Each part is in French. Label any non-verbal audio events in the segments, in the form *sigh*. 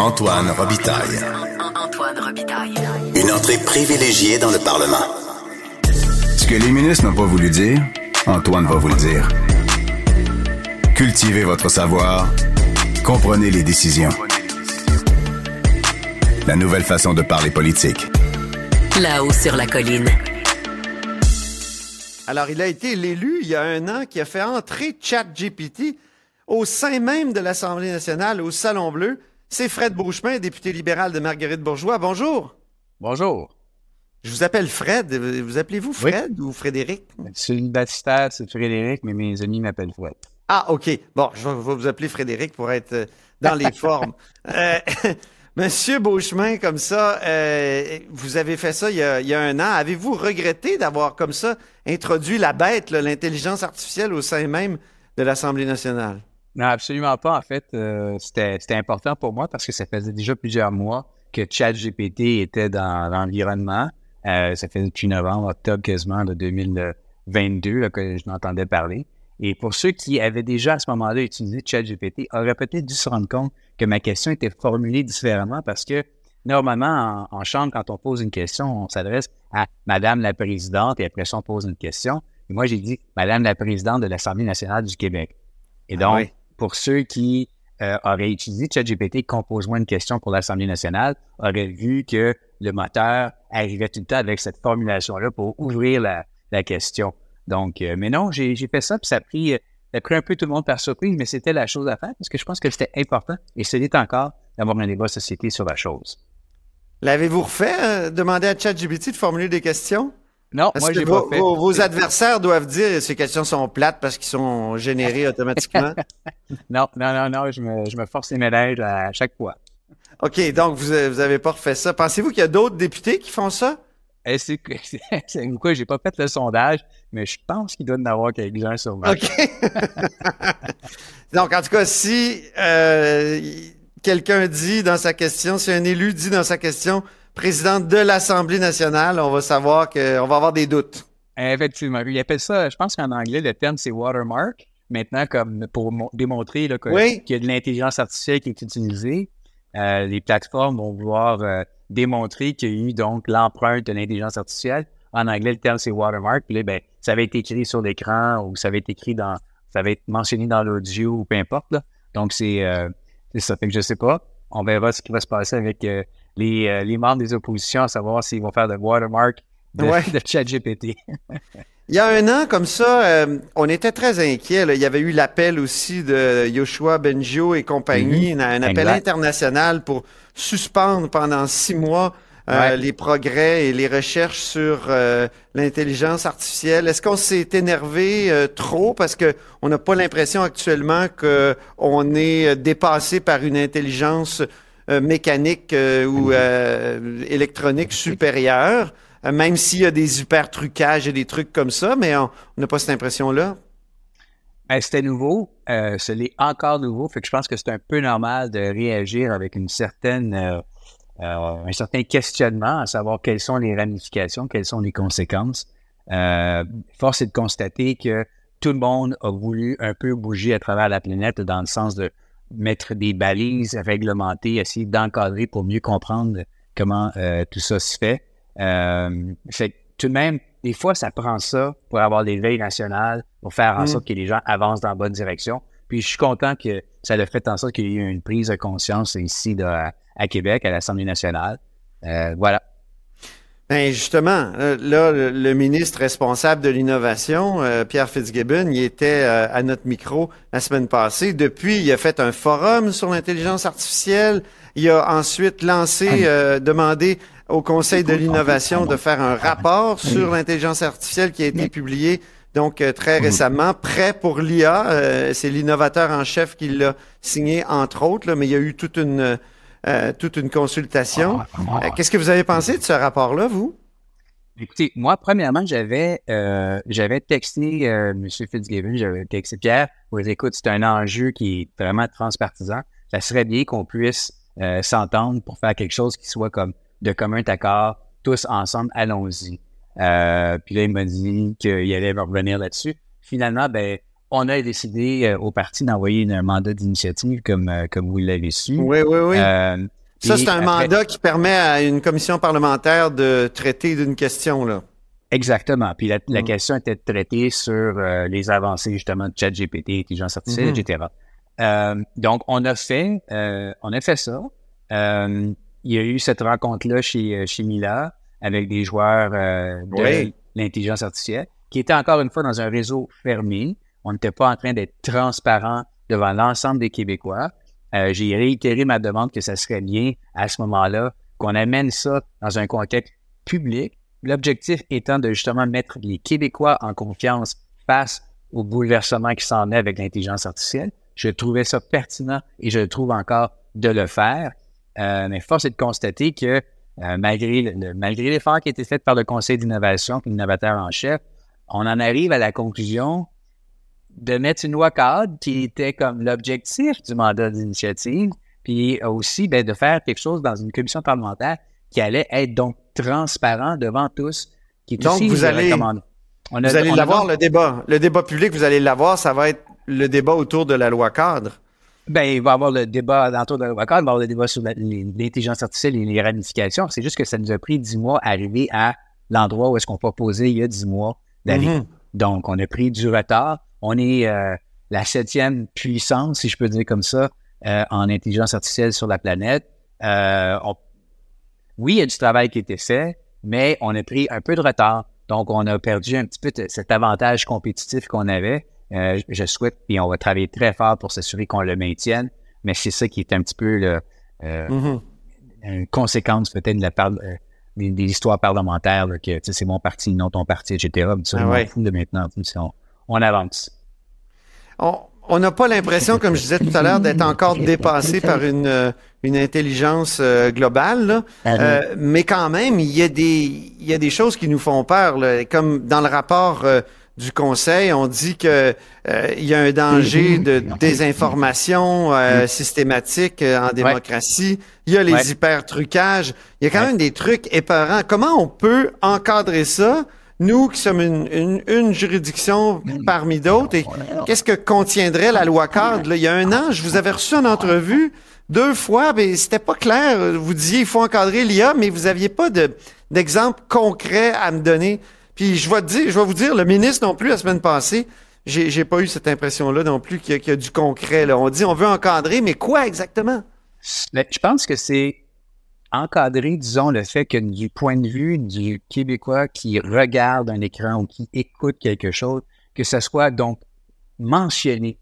Antoine Robitaille. Antoine Robitaille. Une entrée privilégiée dans le Parlement. Ce que les ministres n'ont pas voulu dire, Antoine va vous le dire. Cultivez votre savoir. Comprenez les décisions. La nouvelle façon de parler politique. Là-haut sur la colline. Alors, il a été l'élu il y a un an qui a fait entrer ChatGPT au sein même de l'Assemblée nationale, au Salon Bleu. C'est Fred Beauchemin, député libéral de Marguerite Bourgeois. Bonjour. Bonjour. Je vous appelle Fred. Vous appelez-vous Fred ou Frédéric? C'est une baptistère, c'est Frédéric, mais mes amis m'appellent Fred. Ah, OK. Bon, je vais vous appeler Frédéric pour être euh, dans les *laughs* formes. Euh, *laughs* Monsieur Beauchemin, comme ça, euh, vous avez fait ça il y a, il y a un an. Avez-vous regretté d'avoir comme ça introduit la bête, l'intelligence artificielle au sein même de l'Assemblée nationale? Non, absolument pas. En fait, euh, c'était important pour moi parce que ça faisait déjà plusieurs mois que ChatGPT était dans l'environnement. Euh, ça fait depuis novembre, octobre quasiment de 2022 là, que je n'entendais parler. Et pour ceux qui avaient déjà à ce moment-là utilisé ChatGPT, auraient peut-être dû se rendre compte que ma question était formulée différemment parce que normalement, en, en chambre, quand on pose une question, on s'adresse à Madame la Présidente et après ça, on pose une question. Et moi, j'ai dit Madame la Présidente de l'Assemblée nationale du Québec. Et donc, oui. Pour ceux qui euh, auraient utilisé ChatGPT, compose-moi une question pour l'Assemblée nationale, auraient vu que le moteur arrivait tout le temps avec cette formulation-là pour ouvrir la, question. Donc, euh, mais non, j'ai fait ça, puis ça a pris, euh, ça a pris un peu tout le monde par surprise, mais c'était la chose à faire parce que je pense que c'était important, et ce l'est encore, d'avoir un débat société sur la chose. L'avez-vous refait, demander à ChatGPT de formuler des questions? Non, Parce moi, que j'ai vos, pas fait. vos- vos adversaires doivent dire ces questions sont plates parce qu'ils sont générés *laughs* automatiquement. Non, non, non, non, je me, je me force les médailles à chaque fois. OK, donc vous, euh, vous avez pas refait ça. Pensez-vous qu'il y a d'autres députés qui font ça? Et c'est que- *laughs* pourquoi j'ai pas fait le sondage, mais je pense qu'il doit y en avoir quelques-uns sûrement. OK. *laughs* donc, en tout cas, si euh, quelqu'un dit dans sa question, si un élu dit dans sa question présidente de l'Assemblée nationale, on va savoir qu'on va avoir des doutes. Effectivement. Il appelle ça, je pense qu'en anglais, le terme c'est watermark. Maintenant, comme pour mo- démontrer là, que- Oui. qu'il y a de l'intelligence artificielle qui est utilisée, euh, les plateformes vont vouloir euh, démontrer qu'il y a eu donc l'empreinte de l'intelligence artificielle. En anglais, le terme c'est watermark. Puis là, ben, ça va être écrit sur l'écran ou ça va être écrit dans, ça va être mentionné dans l'audio ou peu importe. Là. Donc, c'est euh, c'est ça. Fait que je sais pas. On verra ce qui va se passer avec euh, les, euh, les membres des oppositions, à savoir s'ils vont faire de watermark de, Ouais. *laughs* de ChatGPT. Il y a un an, comme ça, euh, on était très inquiets. là. Il y avait eu l'appel aussi de Yoshua Bengio et compagnie, un, un appel international pour suspendre pendant six mois euh, Ouais. les progrès et les recherches sur euh, l'intelligence artificielle. Est-ce qu'on s'est énervé euh, trop? Parce que on n'a pas l'impression actuellement qu'on est dépassé par une intelligence mécanique ou euh, électronique supérieure? Même s'il y a des hyper trucages et des trucs comme ça, mais on n'a pas cette impression-là. Ben, c'était nouveau, ce l'est encore nouveau, fait que je pense que c'est un peu normal de réagir avec une certaine, un certain questionnement, à savoir quelles sont les ramifications, quelles sont les conséquences. Euh, force est de constater que tout le monde a voulu un peu bouger à travers la planète dans le sens de mettre des balises réglementées, essayer d'encadrer pour mieux comprendre comment euh, tout ça se fait. Euh, fait que tout de même, des fois, ça prend ça pour avoir des veilles nationales, pour faire en Mm. sorte que les gens avancent dans la bonne direction. Puis je suis content que ça a fait en sorte qu'il y ait une prise de conscience ici de- à, Québec, à l'Assemblée nationale. Euh, voilà. Ben justement, euh, là, le, ministre responsable de l'innovation, euh, Pierre Fitzgibbon, il était euh, à notre micro la semaine passée. Depuis, il a fait un forum sur l'intelligence artificielle. Il a ensuite lancé, euh, demandé au Conseil de l'innovation de faire un rapport sur l'intelligence artificielle qui a été publié donc euh, très récemment, prêt pour l'IA. Euh, C'est l'innovateur en chef qui l'a signé, entre autres, là, mais il y a eu toute une euh, toute une consultation. Euh, Qu'est-ce que vous avez pensé de ce rapport-là, vous? Écoutez, moi, premièrement, j'avais euh, j'avais texté euh, M. Fitzgibbon, j'avais texté Pierre dire, écoute, c'est un enjeu qui est vraiment transpartisan. Ça serait bien qu'on puisse euh, s'entendre pour faire quelque chose qui soit comme de commun accord, tous ensemble, allons-y. Euh, puis là, il m'a dit qu'il allait revenir là-dessus. Finalement, ben, on a décidé euh, au parti d'envoyer un mandat d'initiative comme, euh, comme vous l'avez su. Oui, oui, oui. Ça, c'est un mandat qui permet à une commission parlementaire de traiter d'une question, là. Exactement. Puis la, mm. question était traitée sur les avancées, justement, de ChatGPT, intelligence artificielle, mm-hmm. etc. donc, on a fait, on a fait ça. il y a eu cette rencontre-là chez, chez Mila avec des joueurs de l'intelligence artificielle, qui était encore une fois dans un réseau fermé. On n'était pas en train d'être transparent devant l'ensemble des Québécois. Euh, j'ai réitéré ma demande que ça serait bien à ce moment-là qu'on amène ça dans un contexte public. L'objectif étant de justement mettre les Québécois en confiance face au bouleversement qui s'en est avec l'intelligence artificielle. Je trouvais ça pertinent et je le trouve encore de le faire. Euh, mais force est de constater que euh, malgré, le, malgré l'effort qui a été fait par le Conseil d'innovation, l'innovateur en chef, on en arrive à la conclusion de mettre une loi cadre qui était comme l'objectif du mandat d'initiative, puis aussi ben, de faire quelque chose dans une commission parlementaire qui allait être donc transparent devant tous, qui est donc vous allez, vous allez l'avoir le débat, le débat public, vous allez l'avoir, ça va être le débat autour de la loi cadre. Ben, il va y avoir le débat autour de la loi cadre, il va y avoir le débat sur l'intelligence artificielle et les ramifications. C'est juste que ça nous a pris dix mois à arriver à l'endroit où est-ce qu'on poser il y a dix mois d'aller. Mm-hmm. Donc, on a pris du retard. On est euh, la septième puissance, si je peux dire comme ça, euh, en intelligence artificielle sur la planète. Euh, oui, il y a du travail qui a été fait, mais on a pris un peu de retard. Donc, on a perdu un petit peu cet avantage compétitif qu'on avait. Je souhaite, et on va travailler très fort pour s'assurer qu'on le maintienne, mais c'est ça qui est un petit peu le, mm-hmm. une conséquence peut-être de la part des, histoires parlementaires, que c'est mon parti, non ton parti, etc. Ça, ah de maintenant. On, avance. On n'a pas l'impression, comme je disais tout à l'heure, d'être encore dépassé par une, euh, une intelligence euh, globale, ah euh, mais quand même, il y, a des, il y a des choses qui nous font peur, comme dans le rapport du Conseil, on dit que euh, il y a un danger de désinformation euh, systématique euh, en démocratie. Il y a les hyper-trucages. Il y a quand même des trucs épeurants. Comment on peut encadrer ça? Nous qui sommes une, une, juridiction parmi d'autres, et qu'est-ce que contiendrait la loi cadre? il y a un an, je vous avais reçu en entrevue deux fois, mais c'était pas clair. Vous disiez il faut encadrer l'IA, mais vous aviez pas de d'exemple concret à me donner. Puis je vais, dire, je vais vous dire, le ministre non plus, la semaine passée, j'ai, j'ai pas eu cette impression-là non plus qu'il y, a, du concret. Là. On dit on veut encadrer, mais quoi exactement? je pense que c'est encadrer, disons, le fait que du point de vue du Québécois qui regarde un écran ou qui écoute quelque chose, que ce soit donc mentionné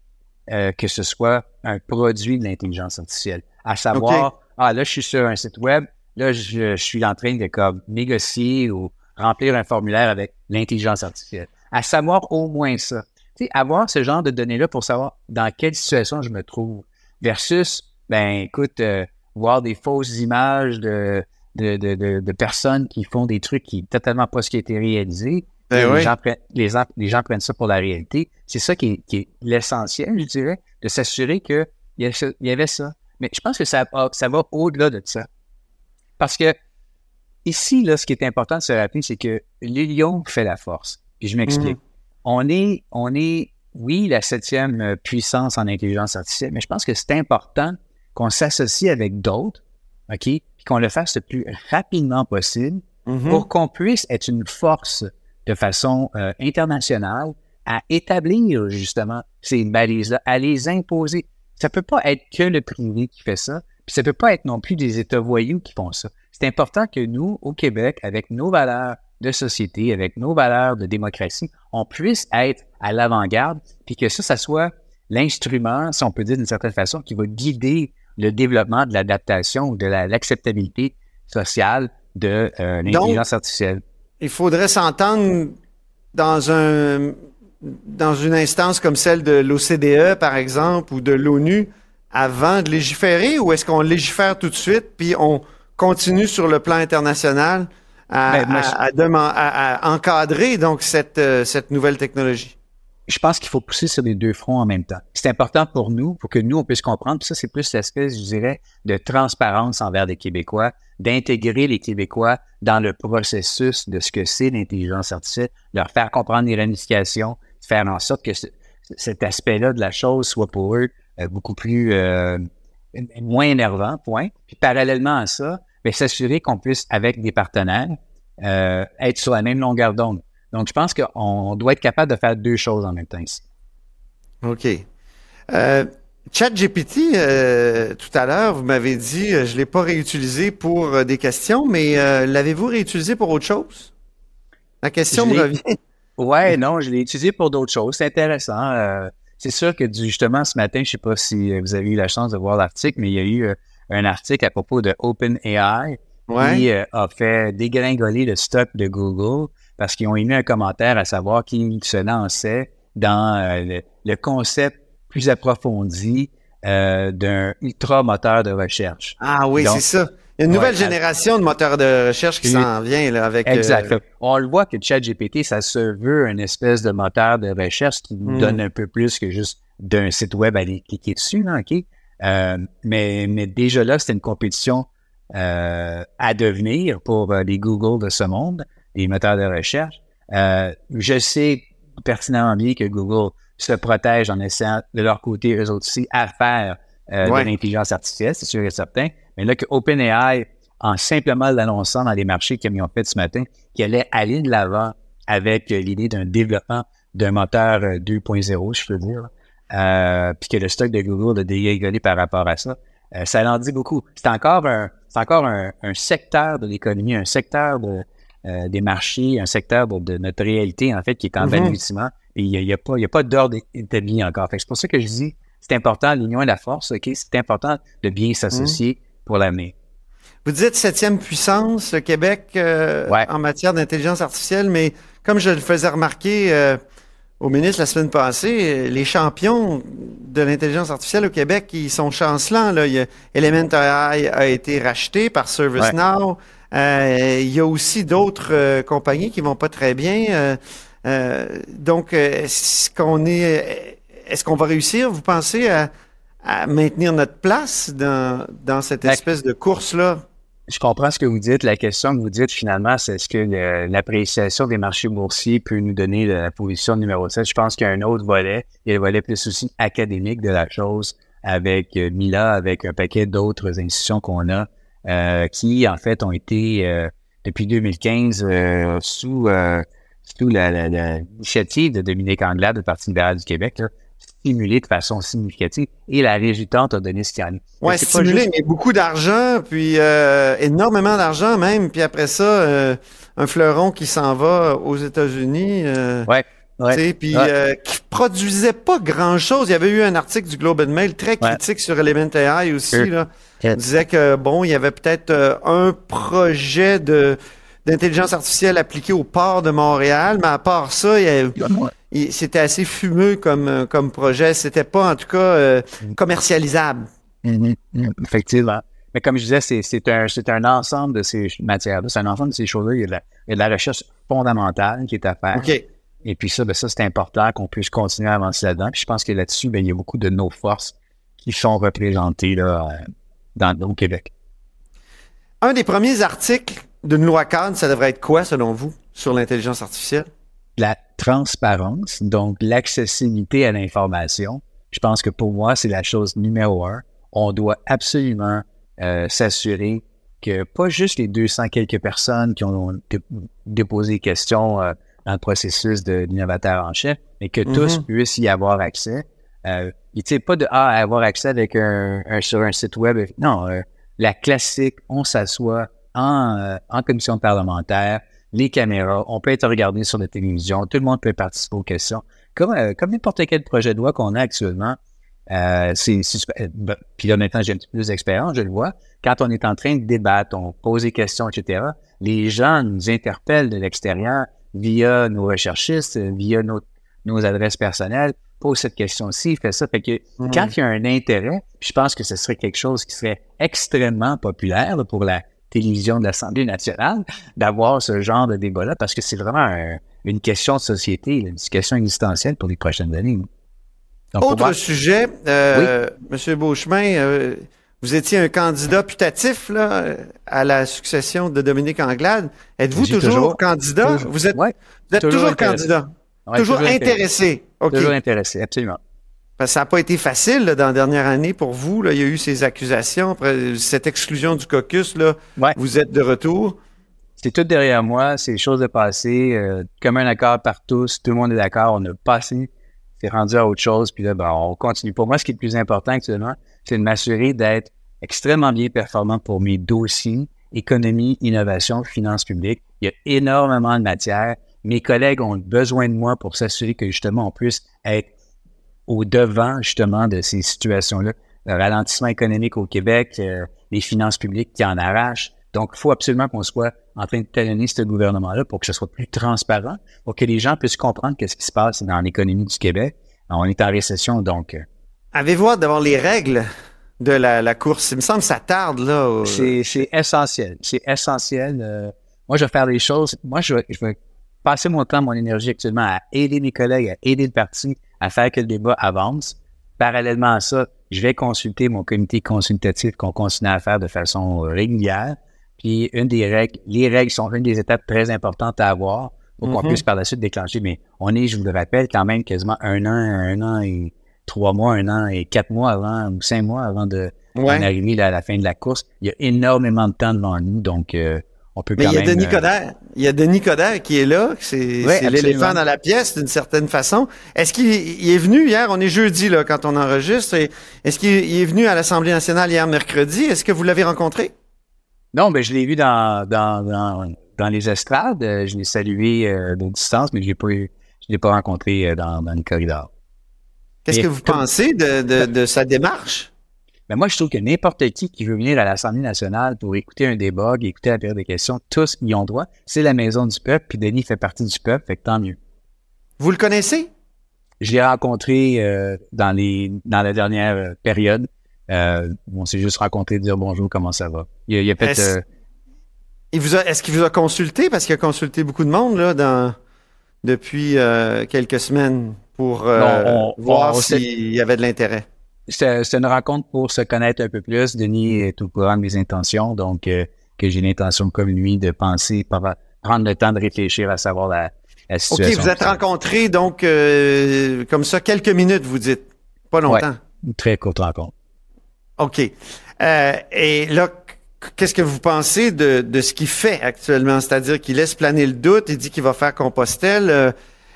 euh, que ce soit un produit de l'intelligence artificielle. À savoir, ah là, je suis sur un site web, là, je, je suis en train de comme négocier ou remplir un formulaire avec l'intelligence artificielle. À savoir au moins ça. Tu sais, avoir ce genre de données-là pour savoir dans quelle situation je me trouve versus, ben, écoute, euh, voir des fausses images de, de, de, de, personnes qui font des trucs qui totalement pas ce qui a été réalisé. Ben les, gens prennent, les, les, gens prennent ça pour la réalité. C'est ça qui est, qui est l'essentiel, je dirais, de s'assurer qu'il y, y avait ça. Mais je pense que ça, ça va au-delà de ça. Parce que Ici, là, ce qui est important de se rappeler, c'est que l'union fait la force. Puis je m'explique. Mm. On est, on est, oui, la septième euh, puissance en intelligence artificielle, mais je pense que c'est important qu'on s'associe avec d'autres, OK, puis qu'on le fasse le plus rapidement possible mm-hmm. pour qu'on puisse être une force de façon euh, internationale à établir justement ces balises-là, à les imposer. Ça peut pas être que le privé qui fait ça, puis ça peut pas être non plus des États voyous qui font ça c'est important que nous, au Québec, avec nos valeurs de société, avec nos valeurs de démocratie, on puisse être à l'avant-garde, puis que ça, ça soit l'instrument, si on peut dire d'une certaine façon, qui va guider le développement de l'adaptation ou de l'acceptabilité sociale de euh, l'intelligence artificielle. Il faudrait s'entendre dans un dans une instance comme celle de l'OCDE, par exemple, ou de l'ONU, avant de légiférer, ou est-ce qu'on légifère tout de suite, puis on, continue sur le plan international à, ben, à, encadrer donc cette, euh, cette nouvelle technologie? Je pense qu'il faut pousser sur les deux fronts en même temps. C'est important pour nous, pour que nous, on puisse comprendre. Puis ça, c'est plus l'espèce, je dirais, de transparence envers les Québécois, d'intégrer les Québécois dans le processus de ce que c'est l'intelligence artificielle, leur faire comprendre les ramifications, faire en sorte que cet aspect-là de la chose soit pour eux beaucoup plus moins énervant, point. Puis parallèlement à ça, ben, s'assurer qu'on puisse, avec des partenaires, être sur la même longueur d'onde. Donc, je pense qu'on doit être capable de faire deux choses en même temps ici. OK. Euh, ChatGPT, euh, tout à l'heure, vous m'avez dit, euh, je ne l'ai pas réutilisé pour euh, des questions, mais l'avez-vous réutilisé pour autre chose? La question me revient. Ouais, non, je l'ai utilisé pour d'autres choses. C'est intéressant. C'est sûr que justement, ce matin, je ne sais pas si vous avez eu la chance de voir l'article, mais il y a eu un article à propos de OpenAI qui a fait dégringoler le stock de Google parce qu'ils ont émis un commentaire à savoir qu'ils se lançaient dans le concept plus approfondie euh, d'un ultra-moteur de recherche. Ah oui, c'est ça. Il y a une nouvelle génération de moteurs de recherche qui s'en vient là, avec. Euh, exact. On le voit que ChatGPT, ça se veut une espèce de moteur de recherche qui nous hmm. donne un peu plus que juste d'un site web à aller cliquer dessus, là, OK? Euh, mais, mais déjà là, c'est une compétition euh, à devenir pour les Google de ce monde, les moteurs de recherche. je sais pertinemment bien que Google se protègent en essayant de leur côté, eux autres aussi, à faire euh, de l'intelligence artificielle, c'est sûr et certain. Mais là, que OpenAI, en simplement l'annonçant dans les marchés qu'ils ont fait ce matin, qui allait aller de l'avant avec euh, l'idée d'un développement d'un moteur 2.0, euh, je peux dire, euh, puis que le stock de Google a dégringolé par rapport à ça, ça en dit beaucoup. C'est encore un, c'est encore un, secteur de l'économie, un secteur de, des marchés, un secteur de, notre réalité, en fait, qui est en mm il n'y a, pas, pas d'ordre établi encore. C'est pour ça que je dis, c'est important, l'union et la force, OK? C'est important de bien s'associer mmh. pour l'année. Vous dites septième puissance, le Québec, euh, en matière d'intelligence artificielle, mais comme je le faisais remarquer euh, au ministre la semaine passée, les champions de l'intelligence artificielle au Québec, ils sont chancelants. Là. Il AI a été racheté par ServiceNow. Euh, il y a aussi d'autres compagnies qui vont pas très bien. Euh, donc, euh, est-ce qu'on est, est-ce qu'on va réussir, vous pensez, à, maintenir notre place dans, dans cette ben, espèce de course-là? Je comprends ce que vous dites. La question que vous dites finalement, c'est est-ce que l'appréciation des marchés boursiers peut nous donner la position numéro 7? Je pense qu'il y a un autre volet. Il y a le volet plus aussi académique de la chose avec euh, Mila, avec un paquet d'autres institutions qu'on a qui, en fait, ont été depuis 2015 sous surtout l'initiative de Dominique Anglade du Parti libéral du Québec, là, stimulé de façon significative et la résultante a donné ce qu'il y a. Oui, stimulé, mais beaucoup d'argent, puis euh, énormément d'argent même, puis après ça, euh, un fleuron qui s'en va aux États-Unis. Euh, ouais. Ouais, puis euh, qui produisait pas grand-chose. Il y avait eu un article du Globe and Mail très critique sur Element AI aussi. Là. Il disait que bon, il y avait peut-être un projet de d'intelligence artificielle appliquée au port de Montréal, mais à part ça, c'était assez fumeux comme, euh, comme projet. C'était pas, en tout cas, euh, commercialisable. Mm-hmm. Mm-hmm. Effectivement. Mais comme je disais, c'est un, un ensemble de ces matières-là, c'est un ensemble de ces choses-là. Il, y a de la recherche fondamentale qui est à faire. Et puis ça, ben ça c'est important qu'on puisse continuer à avancer là-dedans. Puis je pense que là-dessus, ben, il y a beaucoup de nos forces qui sont représentées là, euh, dans, au Québec. Un des premiers articles d'une loi cadre, ça devrait être quoi, selon vous, sur l'intelligence artificielle? La transparence, donc l'accessibilité à l'information. Je pense que pour moi, c'est la chose numéro un. On doit absolument euh, s'assurer que pas juste les 200 quelques personnes qui ont déposé des questions euh, dans le processus de l'innovateur en chef, mais que tous mm-hmm. puissent y avoir accès. Euh, et pas de ah, avoir accès avec un, sur un site web. Non, euh, la classique, on s'assoit, euh, en, commission parlementaire, les caméras, on peut être regardé sur la télévision, tout le monde peut participer aux questions. Comme, euh, comme n'importe quel projet de loi qu'on a actuellement, euh, c'est, ben, puis honnêtement, j'ai un petit peu plus d'expérience, je le vois. Quand on est en train de débattre, on pose des questions, etc., les gens nous interpellent de l'extérieur via nos recherchistes, via nos, nos adresses personnelles, pose cette question-ci, fait ça. Fait que mm-hmm. quand il y a un intérêt, je pense que ce serait quelque chose qui serait extrêmement populaire pour la télévision de l'Assemblée nationale d'avoir ce genre de débat-là parce que c'est vraiment une question de société, une question existentielle pour les prochaines années. Autre sujet, euh, Monsieur Beauchemin, euh, vous étiez un candidat putatif là, à la succession de Dominique Anglade. Êtes-vous toujours, candidat? Vous êtes, toujours, toujours candidat. toujours, intéressé. Toujours intéressé, absolument. Parce que ça n'a pas été facile dans la dernière année pour vous. Là. Il y a eu ces accusations, après cette exclusion du caucus. Là, Vous êtes de retour. C'est tout derrière moi, c'est choses de passé, euh, comme un accord par tous, tout le monde est d'accord, on a passé, c'est rendu à autre chose, puis là, ben, on continue. Pour moi, ce qui est le plus important actuellement, c'est de m'assurer d'être extrêmement bien performant pour mes dossiers, économie, innovation, finances publiques. Il y a énormément de matière. Mes collègues ont besoin de moi pour s'assurer que justement on puisse être au devant justement de ces situations-là. Le ralentissement économique au Québec, euh, les finances publiques qui en arrachent. Donc, il faut absolument qu'on soit en train de talonner ce gouvernement-là pour que ce soit plus transparent, pour que les gens puissent comprendre qu'est-ce qui se passe dans l'économie du Québec. on est en récession, donc. Euh, Avez-vous hâte d'avoir les règles de la, course? Il me semble que ça tarde, là. C'est essentiel. C'est essentiel. Euh, moi, je vais faire des choses. Moi, je vais, je vais passer mon temps, mon énergie actuellement à aider mes collègues, à aider le parti, à faire que le débat avance. Parallèlement à ça, je vais consulter mon comité consultatif qu'on continue à faire de façon régulière. Puis une des règles, les règles sont une des étapes très importantes à avoir pour qu'on mhm. puisse par la suite déclencher. Mais on est, je vous le rappelle, quand même quasiment un an, un an et trois mois, un an et quatre mois avant ou cinq mois avant de arriver à la fin de la course. Il y a énormément de temps devant nous, donc euh, on peut Mais quand il y a Denis euh, Coderre. Il y a Denis Coderre qui est là. C'est l'éléphant dans la pièce d'une certaine façon. Est-ce qu'il est venu hier? On est jeudi là quand on enregistre. Est-ce qu'il est venu à l'Assemblée nationale hier mercredi? Est-ce que vous l'avez rencontré? Non, mais je l'ai vu dans, dans, dans, les estrades. Euh, je l'ai salué euh, de distance, mais je ne l'ai pas rencontré euh, dans, dans le corridor. Qu'est-ce que vous pensez de, de, sa démarche? Ben moi, je trouve que n'importe qui qui veut venir à l'Assemblée nationale pour écouter un débat, écouter la période de questions, tous y ont droit. C'est la maison du peuple, puis Denis fait partie du peuple, fait que tant mieux. Vous le connaissez? Je l'ai rencontré dans, les, dans la dernière période. Euh, on s'est juste rencontré, dire bonjour, comment ça va. Il, il a fait. Est-ce, euh, qu'il vous a consulté? Parce qu'il a consulté beaucoup de monde là dans depuis euh, quelques semaines pour voir s'il y avait de l'intérêt. C'est, une rencontre pour se connaître un peu plus. Denis est au courant de mes intentions, donc que j'ai l'intention comme lui de penser, prendre le temps de réfléchir à savoir la, situation. OK, vous êtes rencontrés donc comme ça quelques minutes, vous dites, pas longtemps. une très courte rencontre. OK. Euh, et là, qu'est-ce que vous pensez de, de ce qu'il fait actuellement? C'est-à-dire qu'il laisse planer le doute, il dit qu'il va faire Compostelle. Euh,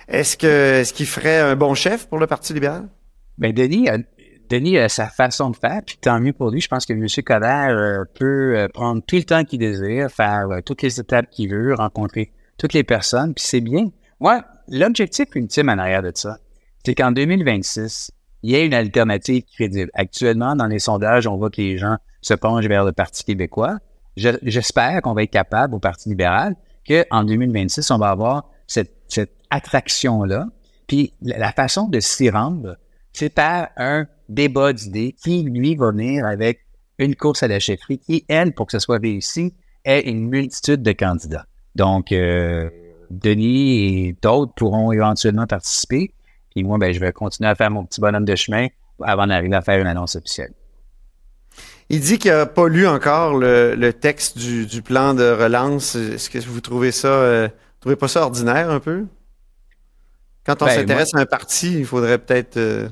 est-ce que est-ce qu'il ferait un bon chef pour le Parti libéral? Bien, Denis a, Denis a sa façon de faire, puis tant mieux pour lui. Je pense que M. Coder euh, peut prendre tout le temps qu'il désire, faire toutes les étapes qu'il veut, rencontrer toutes les personnes, puis c'est bien. Moi, l'objectif ultime en arrière de ça, c'est qu'en 2026, il y a une alternative crédible. Actuellement, dans les sondages, on voit que les gens se penchent vers le Parti québécois. J'espère qu'on va être capable au Parti libéral qu'en 2026, on va avoir cette, attraction-là. Puis la façon de s'y rendre, c'est par un débat d'idées qui, lui, va venir avec une course à la chefferie qui, elle, pour que ce soit réussi, est une multitude de candidats. Donc, euh, Denis et d'autres pourront éventuellement participer. Puis moi, ben, je vais continuer à faire mon petit bonhomme de chemin avant d'arriver à faire une annonce officielle. Il dit qu'il n'a pas lu encore le, texte du, plan de relance. Est-ce que vous trouvez ça, euh, trouvez pas ça ordinaire un peu? Quand on ben, s'intéresse à un parti, il faudrait peut-être. Euh,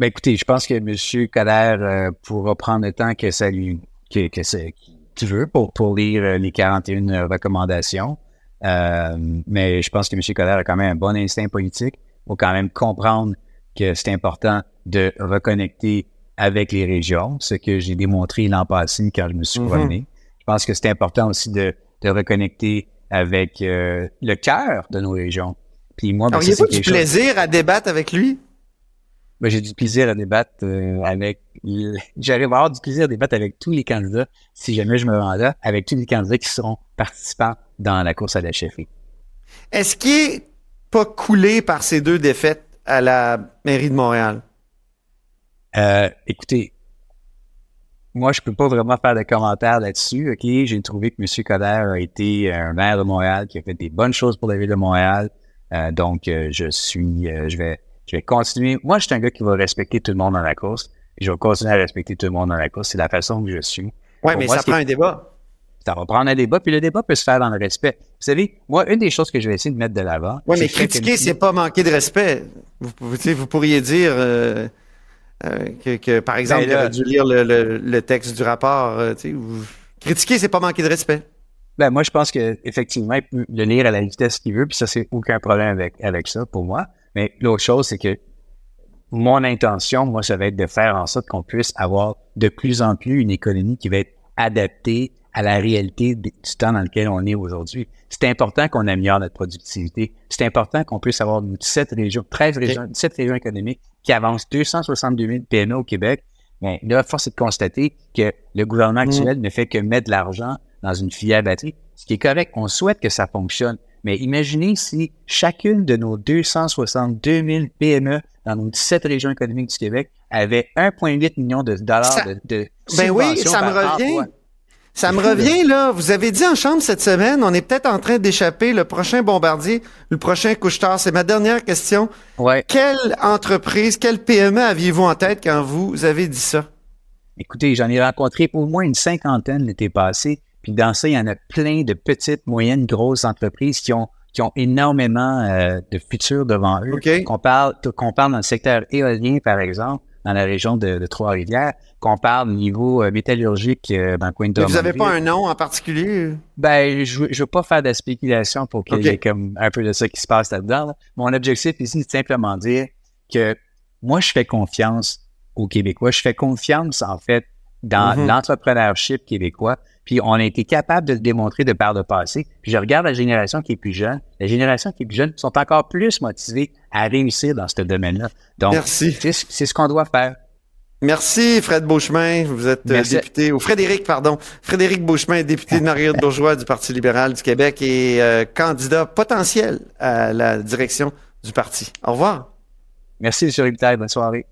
ben écoutez, je pense que M. Kader euh, pourra prendre le temps que ça lui que, qu'il veut pour, pour lire les 41 recommandations. mais je pense que M. Kader a quand même un bon instinct politique faut quand même comprendre que c'est important de reconnecter avec les régions, ce que j'ai démontré l'an passé quand je me suis mhm. promené. Je pense que c'est important aussi de, de reconnecter avec euh, le cœur de nos régions. Puis moi, ben, il du plaisir à débattre avec lui? Ben, j'ai du plaisir à débattre euh, avec. J'arrive à avoir du plaisir à débattre avec tous les candidats, si jamais je me rends là, avec tous les candidats qui seront participants dans la course à la chefferie. Est-ce qu'il est pas coulé par ces deux défaites à la mairie de Montréal? Euh, écoutez, moi, je peux pas vraiment faire de commentaires là-dessus. OK, j'ai trouvé que M. Coder a été un maire de Montréal qui a fait des bonnes choses pour la ville de Montréal. Euh, donc, euh, je suis, je vais, je vais continuer. Moi, je suis un gars qui va respecter tout le monde dans la course. Et je vais continuer à respecter tout le monde dans la course. C'est la façon que je suis. Oui, mais ça prend un débat. Ça va prendre un débat, puis le débat peut se faire dans le respect. Vous savez, moi, une des choses que je vais essayer de mettre de l'avant. Oui, mais critiquer, c'est pas manquer de respect. Vous, vous pourriez dire euh, euh, que, que, par exemple, ben il aurait dû lire le, le, le, texte du rapport. Euh, vous... Critiquer, c'est pas manquer de respect. Ben, moi, je pense qu'effectivement, il peut le lire à la vitesse qu'il veut, puis ça, c'est aucun problème avec, avec ça pour moi. Mais l'autre chose, c'est que mon intention, moi, ça va être de faire en sorte qu'on puisse avoir de plus en plus une économie qui va être adaptée à la réalité du temps dans lequel on est aujourd'hui. C'est important qu'on améliore notre productivité. C'est important qu'on puisse avoir 17 régions, 13 régions, 17 régions économiques qui avancent 262 000 PME au Québec. Mais là, force est de constater que le gouvernement actuel mm. ne fait que mettre de l'argent dans une filière batterie, ce qui est correct. On souhaite que ça fonctionne. Mais imaginez si chacune de nos 262 000 PME dans nos 17 régions économiques du Québec avait 1,8 million de dollars de, de Ben oui, ça me revient. Ça me revient, là. Vous avez dit en chambre cette semaine, on est peut-être en train d'échapper le prochain bombardier, le prochain couche-tard. C'est ma dernière question. Ouais. Quelle entreprise, quelle PME aviez-vous en tête quand vous avez dit ça? Écoutez, j'en ai rencontré au moins une cinquantaine l'été passé. Puis dans ça, il y en a plein de petites, moyennes, grosses entreprises qui ont qui ont énormément euh, de futur devant eux. Qu'on parle, qu'on parle dans le secteur éolien, par exemple, dans la région de, Trois-Rivières, qu'on parle au niveau euh, métallurgique euh, dans le coin de Vous n'avez pas un nom en particulier? Ben, je ne veux pas faire de spéculation pour qu'il y ait comme un peu de ça qui se passe là-dedans. Mon objectif ici, c'est simplement dire que moi, je fais confiance aux Québécois. Je fais confiance, en fait, dans mm-hmm. l'entrepreneurship québécois. Puis on a été capable de le démontrer de par le passé. Puis je regarde la génération qui est plus jeune. La génération qui est plus jeune sont encore plus motivés à réussir dans ce domaine-là. Donc, Merci. c'est ce qu'on doit faire. Merci, Fred Beauchemin. Vous êtes euh, député, ou Frédéric, pardon. Frédéric Beauchemin, député de Marie *laughs* Bourgeois du Parti libéral du Québec et euh, candidat potentiel à la direction du parti. Au revoir. Merci, M. Ribitaille. Bonne soirée.